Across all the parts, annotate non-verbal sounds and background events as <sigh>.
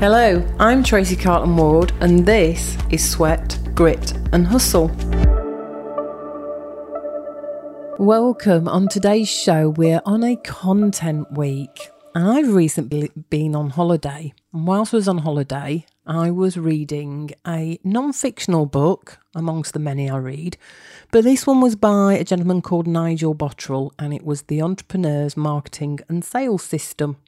Hello, I'm Tracy Carlton Ward, and this is Sweat, Grit, and Hustle. Welcome. On today's show, we're on a content week. And I've recently been on holiday. And whilst I was on holiday, I was reading a non fictional book amongst the many I read. But this one was by a gentleman called Nigel Botterill, and it was The Entrepreneur's Marketing and Sales System.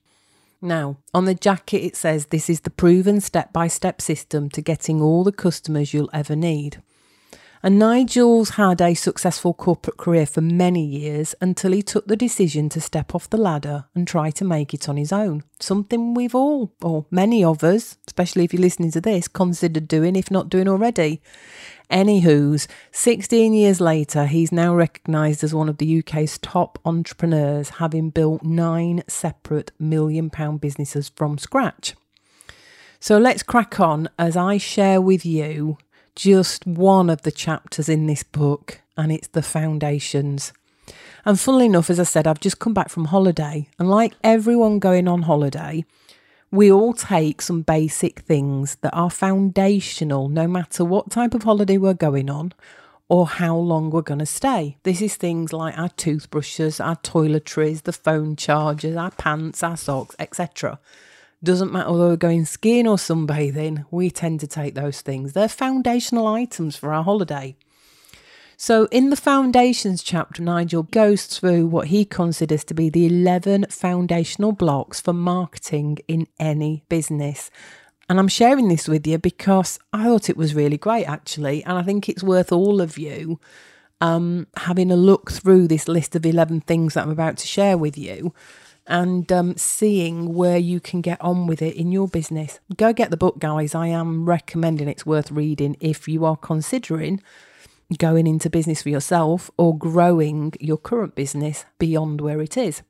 Now, on the jacket, it says this is the proven step by step system to getting all the customers you'll ever need. And Nigel's had a successful corporate career for many years until he took the decision to step off the ladder and try to make it on his own. Something we've all, or many of us, especially if you're listening to this, considered doing, if not doing already. Anywho's, 16 years later, he's now recognised as one of the UK's top entrepreneurs, having built nine separate million pound businesses from scratch. So let's crack on as I share with you just one of the chapters in this book, and it's the foundations. And funnily enough, as I said, I've just come back from holiday, and like everyone going on holiday, we all take some basic things that are foundational no matter what type of holiday we're going on or how long we're going to stay. This is things like our toothbrushes, our toiletries, the phone chargers, our pants, our socks, etc. Doesn't matter whether we're going skiing or sunbathing, we tend to take those things. They're foundational items for our holiday. So, in the foundations chapter, Nigel goes through what he considers to be the 11 foundational blocks for marketing in any business. And I'm sharing this with you because I thought it was really great, actually. And I think it's worth all of you um, having a look through this list of 11 things that I'm about to share with you and um, seeing where you can get on with it in your business. Go get the book, guys. I am recommending it's worth reading if you are considering going into business for yourself or growing your current business beyond where it is.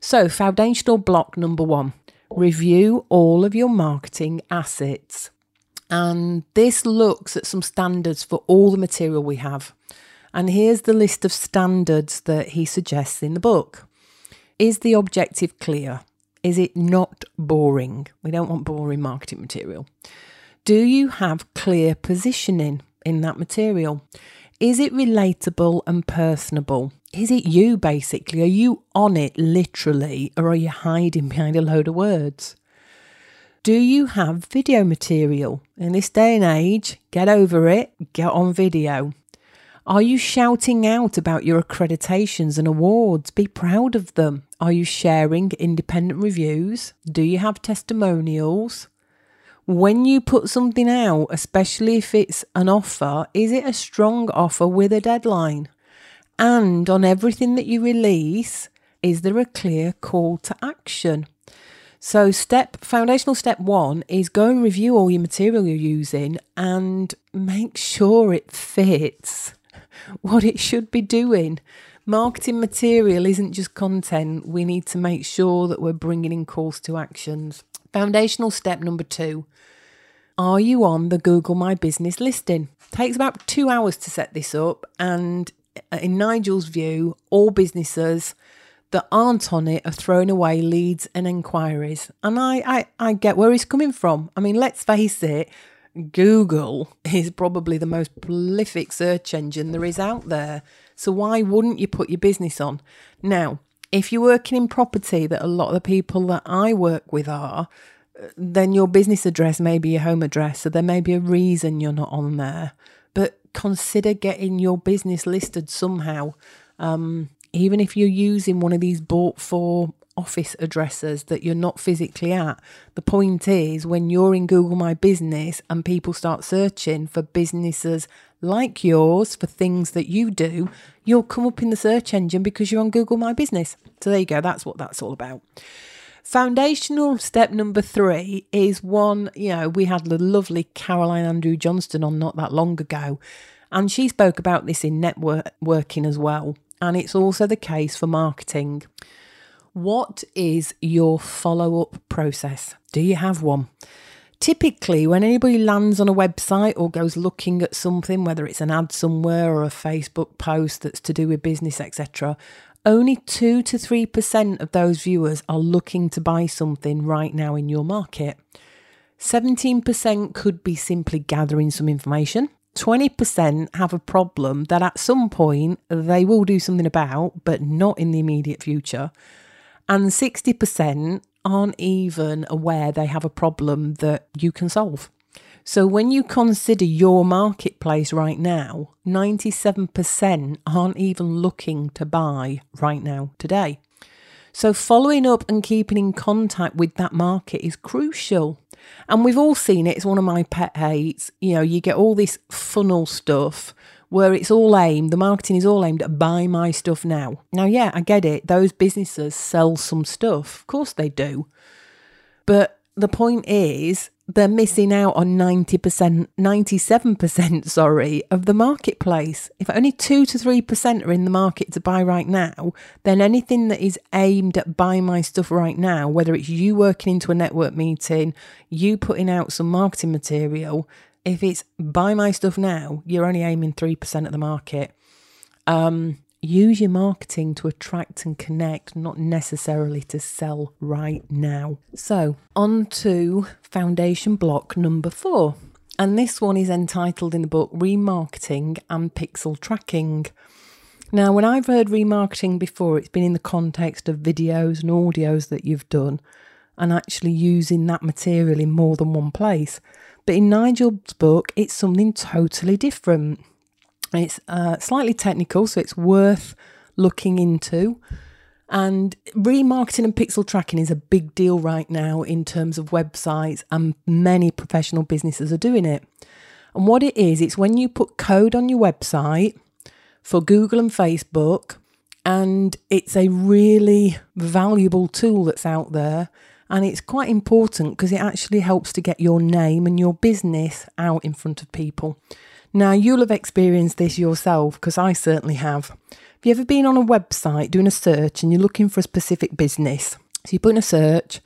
So, foundational block number one review all of your marketing assets. And this looks at some standards for all the material we have. And here's the list of standards that he suggests in the book. Is the objective clear? Is it not boring? We don't want boring marketing material. Do you have clear positioning? in that material? Is it relatable and personable? Is it you basically? Are you on it literally or are you hiding behind a load of words? Do you have video material? In this day and age, get over it, get on video. Are you shouting out about your accreditations and awards? Be proud of them. Are you sharing independent reviews? Do you have testimonials? when you put something out, especially if it's an offer, is it a strong offer with a deadline? And on everything that you release, is there a clear call to action? So, step foundational step one is go and review all your material you're using and make sure it fits what it should be doing. Marketing material isn't just content, we need to make sure that we're bringing in calls to actions. Foundational step number two Are you on the Google My Business listing? Takes about two hours to set this up, and uh, in Nigel's view, all businesses that aren't on it are throwing away leads and inquiries. And I, I, I get where he's coming from. I mean, let's face it, Google is probably the most prolific search engine there is out there. So why wouldn't you put your business on? Now, if you're working in property, that a lot of the people that I work with are, then your business address may be your home address. So there may be a reason you're not on there. But consider getting your business listed somehow. Um, even if you're using one of these bought for office addresses that you're not physically at. The point is, when you're in Google My Business and people start searching for businesses like yours for things that you do, you'll come up in the search engine because you're on Google My Business. So there you go, that's what that's all about. Foundational step number three is one, you know, we had the lovely Caroline Andrew Johnston on not that long ago, and she spoke about this in networking as well. And it's also the case for marketing. What is your follow up process? Do you have one? Typically, when anybody lands on a website or goes looking at something, whether it's an ad somewhere or a Facebook post that's to do with business, etc., only 2 to 3% of those viewers are looking to buy something right now in your market. 17% could be simply gathering some information. 20% have a problem that at some point they will do something about, but not in the immediate future. And 60% aren't even aware they have a problem that you can solve. So when you consider your marketplace right now, 97% aren't even looking to buy right now today. So following up and keeping in contact with that market is crucial. And we've all seen it. It's one of my pet hates. You know, you get all this funnel stuff where it's all aimed, the marketing is all aimed at buy my stuff now. Now, yeah, I get it. Those businesses sell some stuff. Of course they do. But the point is, they're missing out on 90%, 97%, <laughs> sorry, of the marketplace. If only 2 to 3% are in the market to buy right now, then anything that is aimed at buy my stuff right now, whether it's you working into a network meeting, you putting out some marketing material, if it's buy my stuff now, you're only aiming 3% of the market. Um, use your marketing to attract and connect, not necessarily to sell right now. So, on to foundation block number four. And this one is entitled in the book Remarketing and Pixel Tracking. Now, when I've heard remarketing before, it's been in the context of videos and audios that you've done and actually using that material in more than one place. But in Nigel's book, it's something totally different. It's uh, slightly technical, so it's worth looking into. And remarketing and pixel tracking is a big deal right now in terms of websites, and many professional businesses are doing it. And what it is, it's when you put code on your website for Google and Facebook, and it's a really valuable tool that's out there. And it's quite important because it actually helps to get your name and your business out in front of people. Now, you'll have experienced this yourself because I certainly have. Have you ever been on a website doing a search and you're looking for a specific business? So you put in a search,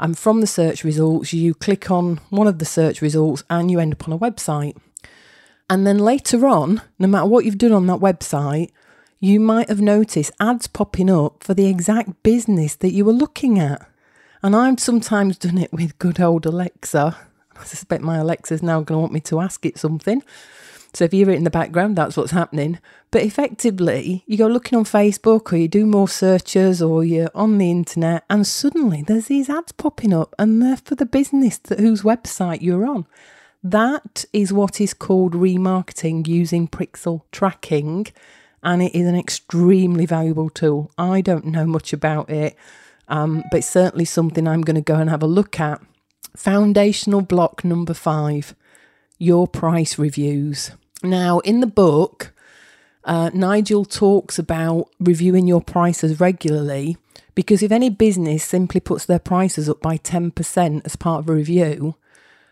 and from the search results, you click on one of the search results and you end up on a website. And then later on, no matter what you've done on that website, you might have noticed ads popping up for the exact business that you were looking at. And I've sometimes done it with good old Alexa I suspect my Alexa's now going to want me to ask it something. So if you hear it in the background, that's what's happening. But effectively, you go looking on Facebook or you do more searches or you're on the internet and suddenly there's these ads popping up and they're for the business that, whose website you're on. That is what is called remarketing using pixel tracking and it is an extremely valuable tool. I don't know much about it, um, but it's certainly something I'm going to go and have a look at Foundational block number five your price reviews. Now, in the book, uh, Nigel talks about reviewing your prices regularly because if any business simply puts their prices up by 10% as part of a review,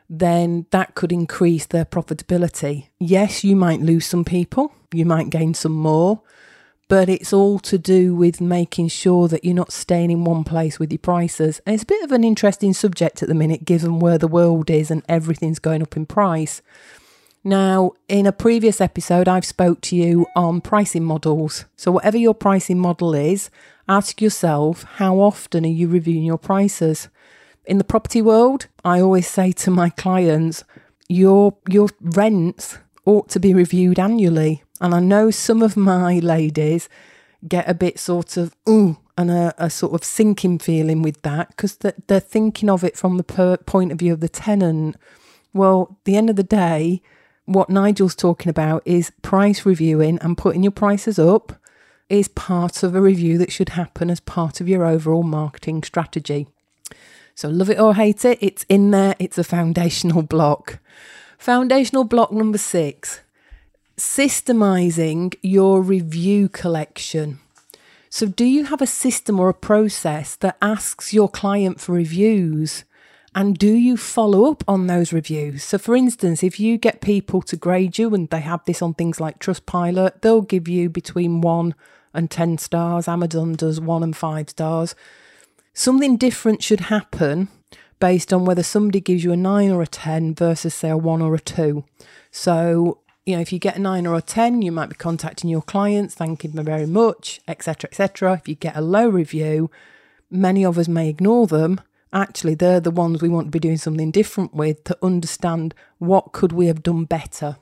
then that could increase their profitability. Yes, you might lose some people, you might gain some more, but it's all to do with making sure that you're not staying in one place with your prices. And it's a bit of an interesting subject at the minute, given where the world is and everything's going up in price. Now, in a previous episode, I've spoke to you on pricing models. So whatever your pricing model is, ask yourself how often are you reviewing your prices? In the property world, I always say to my clients, your your rents ought to be reviewed annually. And I know some of my ladies get a bit sort of, ooh, and a, a sort of sinking feeling with that because they're thinking of it from the per- point of view of the tenant. Well, the end of the day, what Nigel's talking about is price reviewing and putting your prices up is part of a review that should happen as part of your overall marketing strategy. So, love it or hate it, it's in there, it's a foundational block. Foundational block number six systemizing your review collection. So, do you have a system or a process that asks your client for reviews? And do you follow up on those reviews? So, for instance, if you get people to grade you, and they have this on things like Trustpilot, they'll give you between one and 10 stars. Amazon does one and five stars. Something different should happen based on whether somebody gives you a nine or a 10 versus, say, a one or a two. So, you know, if you get a nine or a 10, you might be contacting your clients, thanking them very much, etc., etc. If you get a low review, many of us may ignore them actually they're the ones we want to be doing something different with to understand what could we have done better.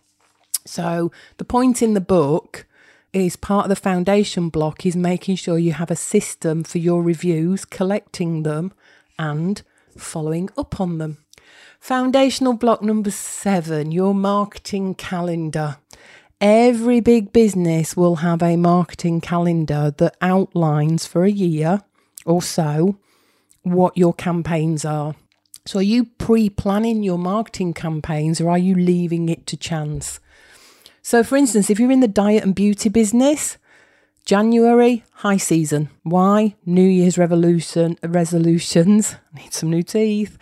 So the point in the book is part of the foundation block is making sure you have a system for your reviews, collecting them and following up on them. Foundational block number seven, your marketing calendar. Every big business will have a marketing calendar that outlines for a year or so what your campaigns are. So, are you pre planning your marketing campaigns or are you leaving it to chance? So, for instance, if you're in the diet and beauty business, January, high season. Why? New Year's revolution resolutions. <laughs> Need some new teeth.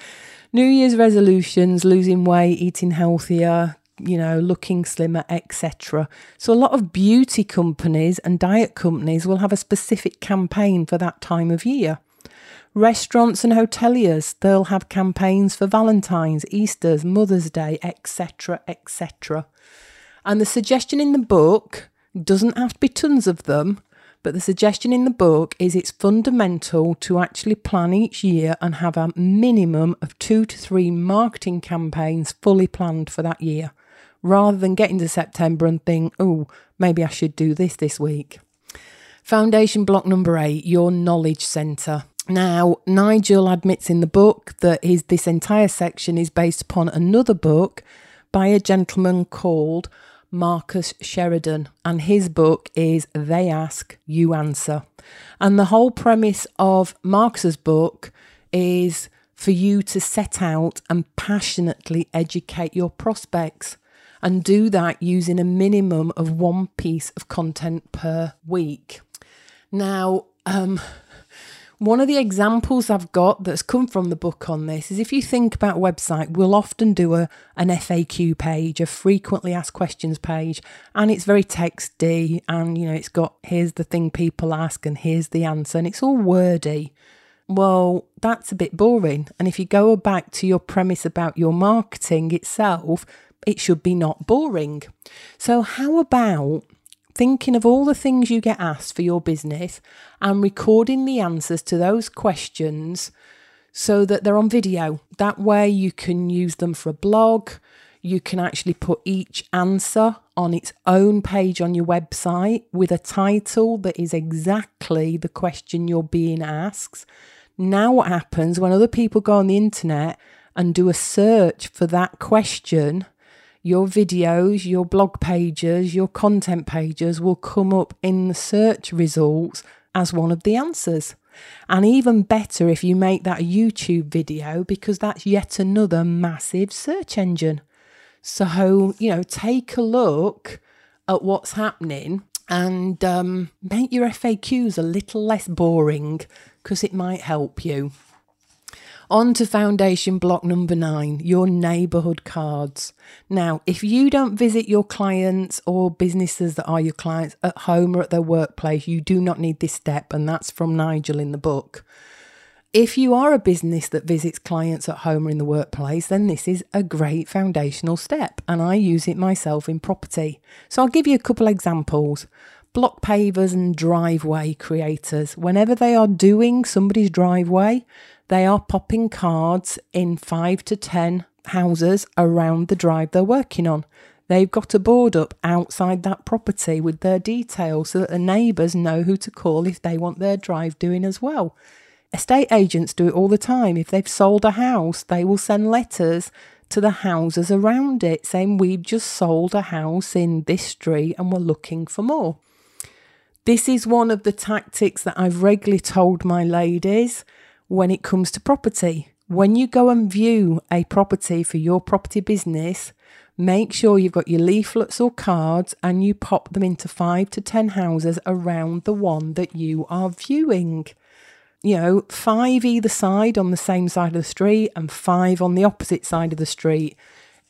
New Year's resolutions, losing weight, eating healthier, you know, looking slimmer, etc. So a lot of beauty companies and diet companies will have a specific campaign for that time of year. Restaurants and hoteliers, they'll have campaigns for Valentine's, Easter's, Mother's Day, etc., etc. And the suggestion in the book doesn't have to be tons of them, but the suggestion in the book is it's fundamental to actually plan each year and have a minimum of two to three marketing campaigns fully planned for that year, rather than getting to September and think, oh, maybe I should do this this week. Foundation block number eight, your knowledge centre. Now, Nigel admits in the book that his this entire section is based upon another book by a gentleman called Marcus Sheridan, and his book is They Ask, You Answer. And the whole premise of Marcus's book is for you to set out and passionately educate your prospects and do that using a minimum of one piece of content per week. Now, um, one of the examples I've got that's come from the book on this is if you think about a website, we'll often do a, an FAQ page, a frequently asked questions page, and it's very texty and you know it's got here's the thing people ask and here's the answer, and it's all wordy. Well, that's a bit boring. And if you go back to your premise about your marketing itself, it should be not boring. So, how about thinking of all the things you get asked for your business and recording the answers to those questions so that they're on video. That way, you can use them for a blog. You can actually put each answer on its own page on your website with a title that is exactly the question you're being asked. Now, what happens when other people go on the internet and do a search for that question? Your videos, your blog pages, your content pages will come up in the search results as one of the answers. And even better if you make that YouTube video because that's yet another massive search engine. So, you know, take a look at what's happening and um, make your FAQs a little less boring because it might help you. On to foundation block number nine, your neighbourhood cards. Now, if you don't visit your clients or businesses that are your clients at home or at their workplace, you do not need this step, and that's from Nigel in the book. If you are a business that visits clients at home or in the workplace, then this is a great foundational step, and I use it myself in property. So I'll give you a couple examples. Block pavers and driveway creators, whenever they are doing somebody's driveway, they are popping cards in five to 10 houses around the drive they're working on. They've got a board up outside that property with their details so that the neighbours know who to call if they want their drive doing as well. Estate agents do it all the time. If they've sold a house, they will send letters to the houses around it saying, We've just sold a house in this street and we're looking for more. This is one of the tactics that I've regularly told my ladies when it comes to property. When you go and view a property for your property business, make sure you've got your leaflets or cards and you pop them into five to 10 houses around the one that you are viewing. You know, five either side on the same side of the street and five on the opposite side of the street.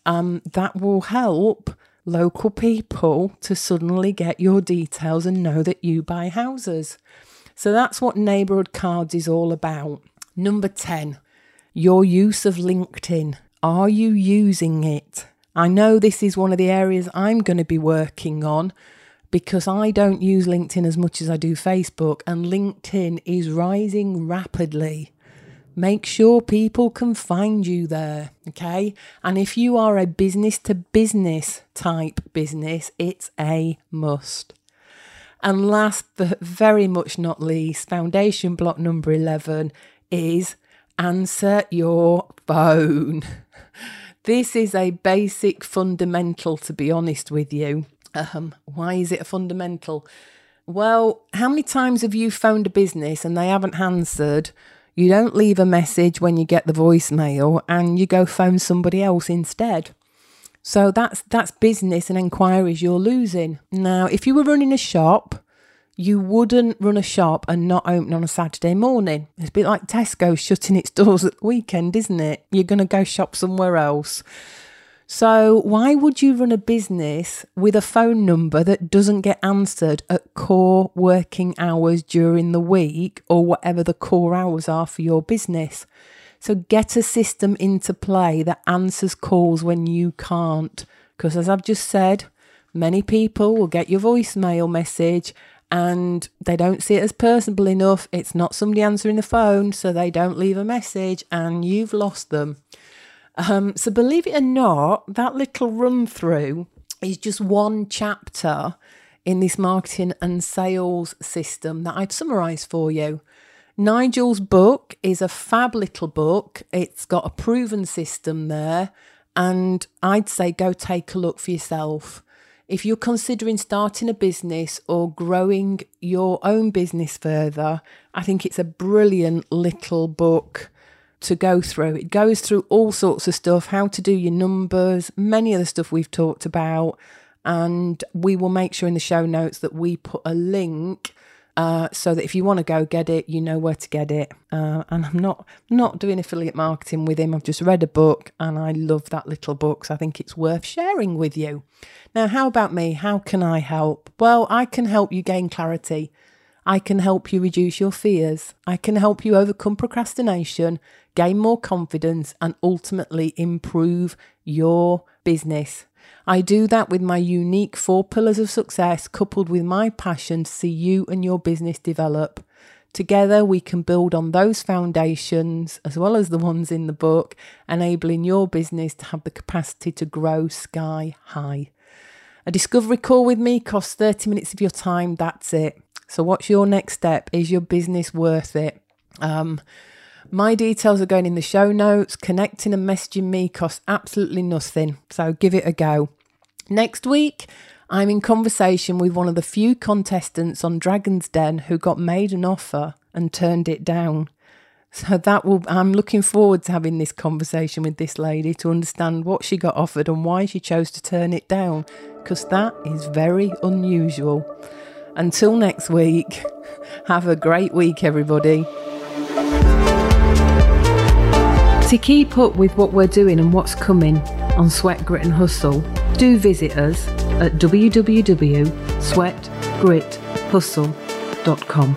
Um, that will help local people to suddenly get your details and know that you buy houses. So that's what neighbourhood cards is all about. Number 10, your use of LinkedIn. Are you using it? I know this is one of the areas I'm going to be working on because I don't use LinkedIn as much as I do Facebook, and LinkedIn is rising rapidly. Make sure people can find you there, okay? And if you are a business to business type business, it's a must. And last but very much not least, foundation block number 11 is answer your phone. <laughs> This is a basic fundamental, to be honest with you. Um, why is it a fundamental? Well, how many times have you phoned a business and they haven't answered? You don't leave a message when you get the voicemail and you go phone somebody else instead. So that's that's business and inquiries you're losing. Now, if you were running a shop, you wouldn't run a shop and not open on a Saturday morning. It's a bit like Tesco shutting its doors at the weekend, isn't it? You're going to go shop somewhere else. So, why would you run a business with a phone number that doesn't get answered at core working hours during the week or whatever the core hours are for your business? So, get a system into play that answers calls when you can't. Because, as I've just said, many people will get your voicemail message and they don't see it as personable enough. It's not somebody answering the phone, so they don't leave a message, and you've lost them. Um, so, believe it or not, that little run through is just one chapter in this marketing and sales system that I've summarized for you. Nigel's book is a fab little book. It's got a proven system there, and I'd say go take a look for yourself. If you're considering starting a business or growing your own business further, I think it's a brilliant little book to go through. It goes through all sorts of stuff, how to do your numbers, many of the stuff we've talked about. And we will make sure in the show notes that we put a link uh, so that if you want to go get it, you know where to get it. Uh, and I'm not not doing affiliate marketing with him. I've just read a book and I love that little book. So I think it's worth sharing with you. Now, how about me? How can I help? Well, I can help you gain clarity. I can help you reduce your fears. I can help you overcome procrastination, gain more confidence, and ultimately improve your business. I do that with my unique four pillars of success, coupled with my passion to see you and your business develop. Together, we can build on those foundations as well as the ones in the book, enabling your business to have the capacity to grow sky high. A discovery call with me costs 30 minutes of your time. That's it. So, what's your next step? Is your business worth it? Um, my details are going in the show notes. Connecting and messaging me costs absolutely nothing. So, give it a go. Next week, I'm in conversation with one of the few contestants on Dragon's Den who got made an offer and turned it down. So that will I'm looking forward to having this conversation with this lady to understand what she got offered and why she chose to turn it down because that is very unusual. Until next week, <laughs> have a great week, everybody. To keep up with what we're doing and what's coming on Sweat, Grit and Hustle, do visit us at www.sweatgrithustle.com.